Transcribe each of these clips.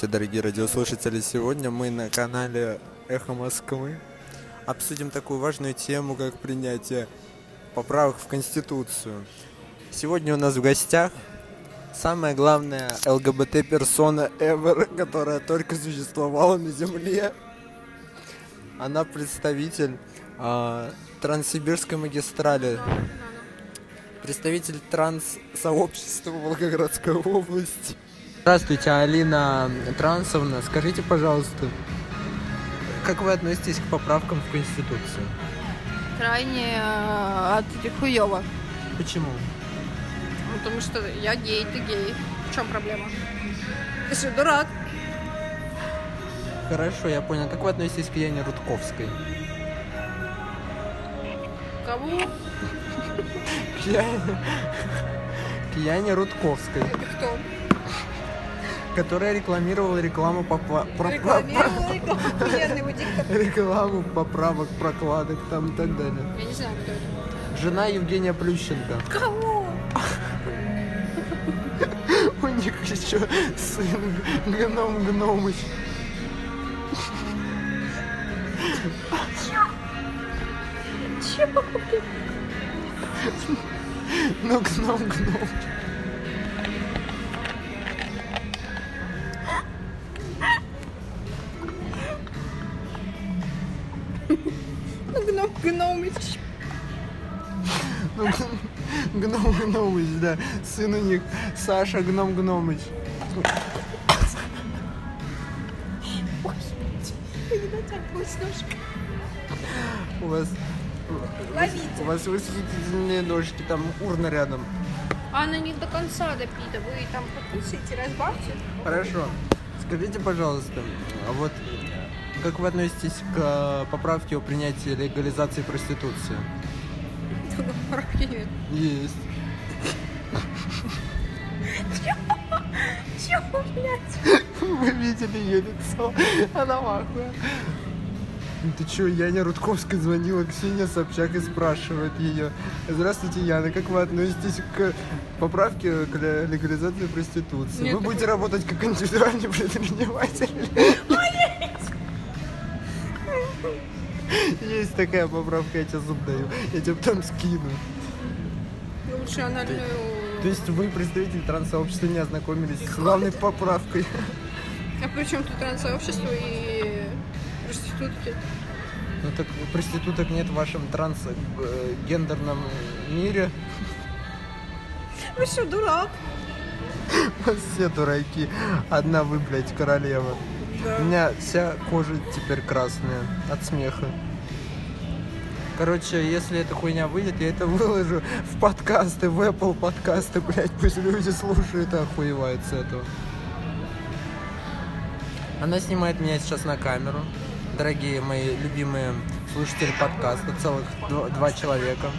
Здравствуйте, дорогие радиослушатели! Сегодня мы на канале Эхо Москвы обсудим такую важную тему, как принятие поправок в Конституцию. Сегодня у нас в гостях самая главная ЛГБТ-персона ever, которая только существовала на Земле. Она представитель э, Транссибирской магистрали, представитель транс-сообщества Волгоградской области. Здравствуйте, Алина Трансовна. Скажите, пожалуйста, как вы относитесь к поправкам в Конституцию? Крайне э, от хуёво. Почему? Ну, Потому что я гей, ты гей. В чем проблема? Ты что, дурак? Хорошо, я понял. Как вы относитесь к Яне Рудковской? Кого? К Яне, к Яне Рудковской, Это кто? Которая рекламировала рекламу по, рекламу поправок, прокладок там и так далее. Я не знаю, кто это. Жена Евгения Плющенко. Кого? У них еще сын Гном Гномыч. Чего? Ну, Гном гном, гномыч. Ну, Гн- Гном Гномыч, да. Сын у них Саша Гном Гномыч. У вас... Ловите. У вас восхитительные ножки, там урна рядом. А она не до конца допита. Вы там покусайте, разбавьте. Хорошо. Скажите, пожалуйста, а вот как вы относитесь к э, поправке о принятии легализации проституции? Только поправки нет. Есть. Чего, блядь? Вы видели ее лицо? Она в ахуе. Ну Ты чё, Яне Рудковской звонила Ксения Собчак и спрашивает ее. Здравствуйте, Яна, как вы относитесь к поправке к ле- легализации проституции? Нет вы будете работать как индивидуальный предприниматель? Есть такая поправка, я тебе зуб даю. Я тебе потом скину. Лучше анальную... То есть вы, представитель транссообщества, не ознакомились с главной поправкой? А при чем тут транссообщество и проститутки? Ну так проституток нет в вашем трансгендерном мире. Вы что, дурак? Все дураки. Одна вы, блядь, королева. У меня вся кожа теперь красная от смеха. Короче, если эта хуйня выйдет, я это выложу в подкасты, в Apple подкасты, блядь, пусть люди слушают и охуевают с этого. Она снимает меня сейчас на камеру. Дорогие мои любимые слушатели подкаста, целых два, два человека.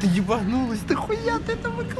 Ты ебанулась, ты хуя ты это выкладываешь?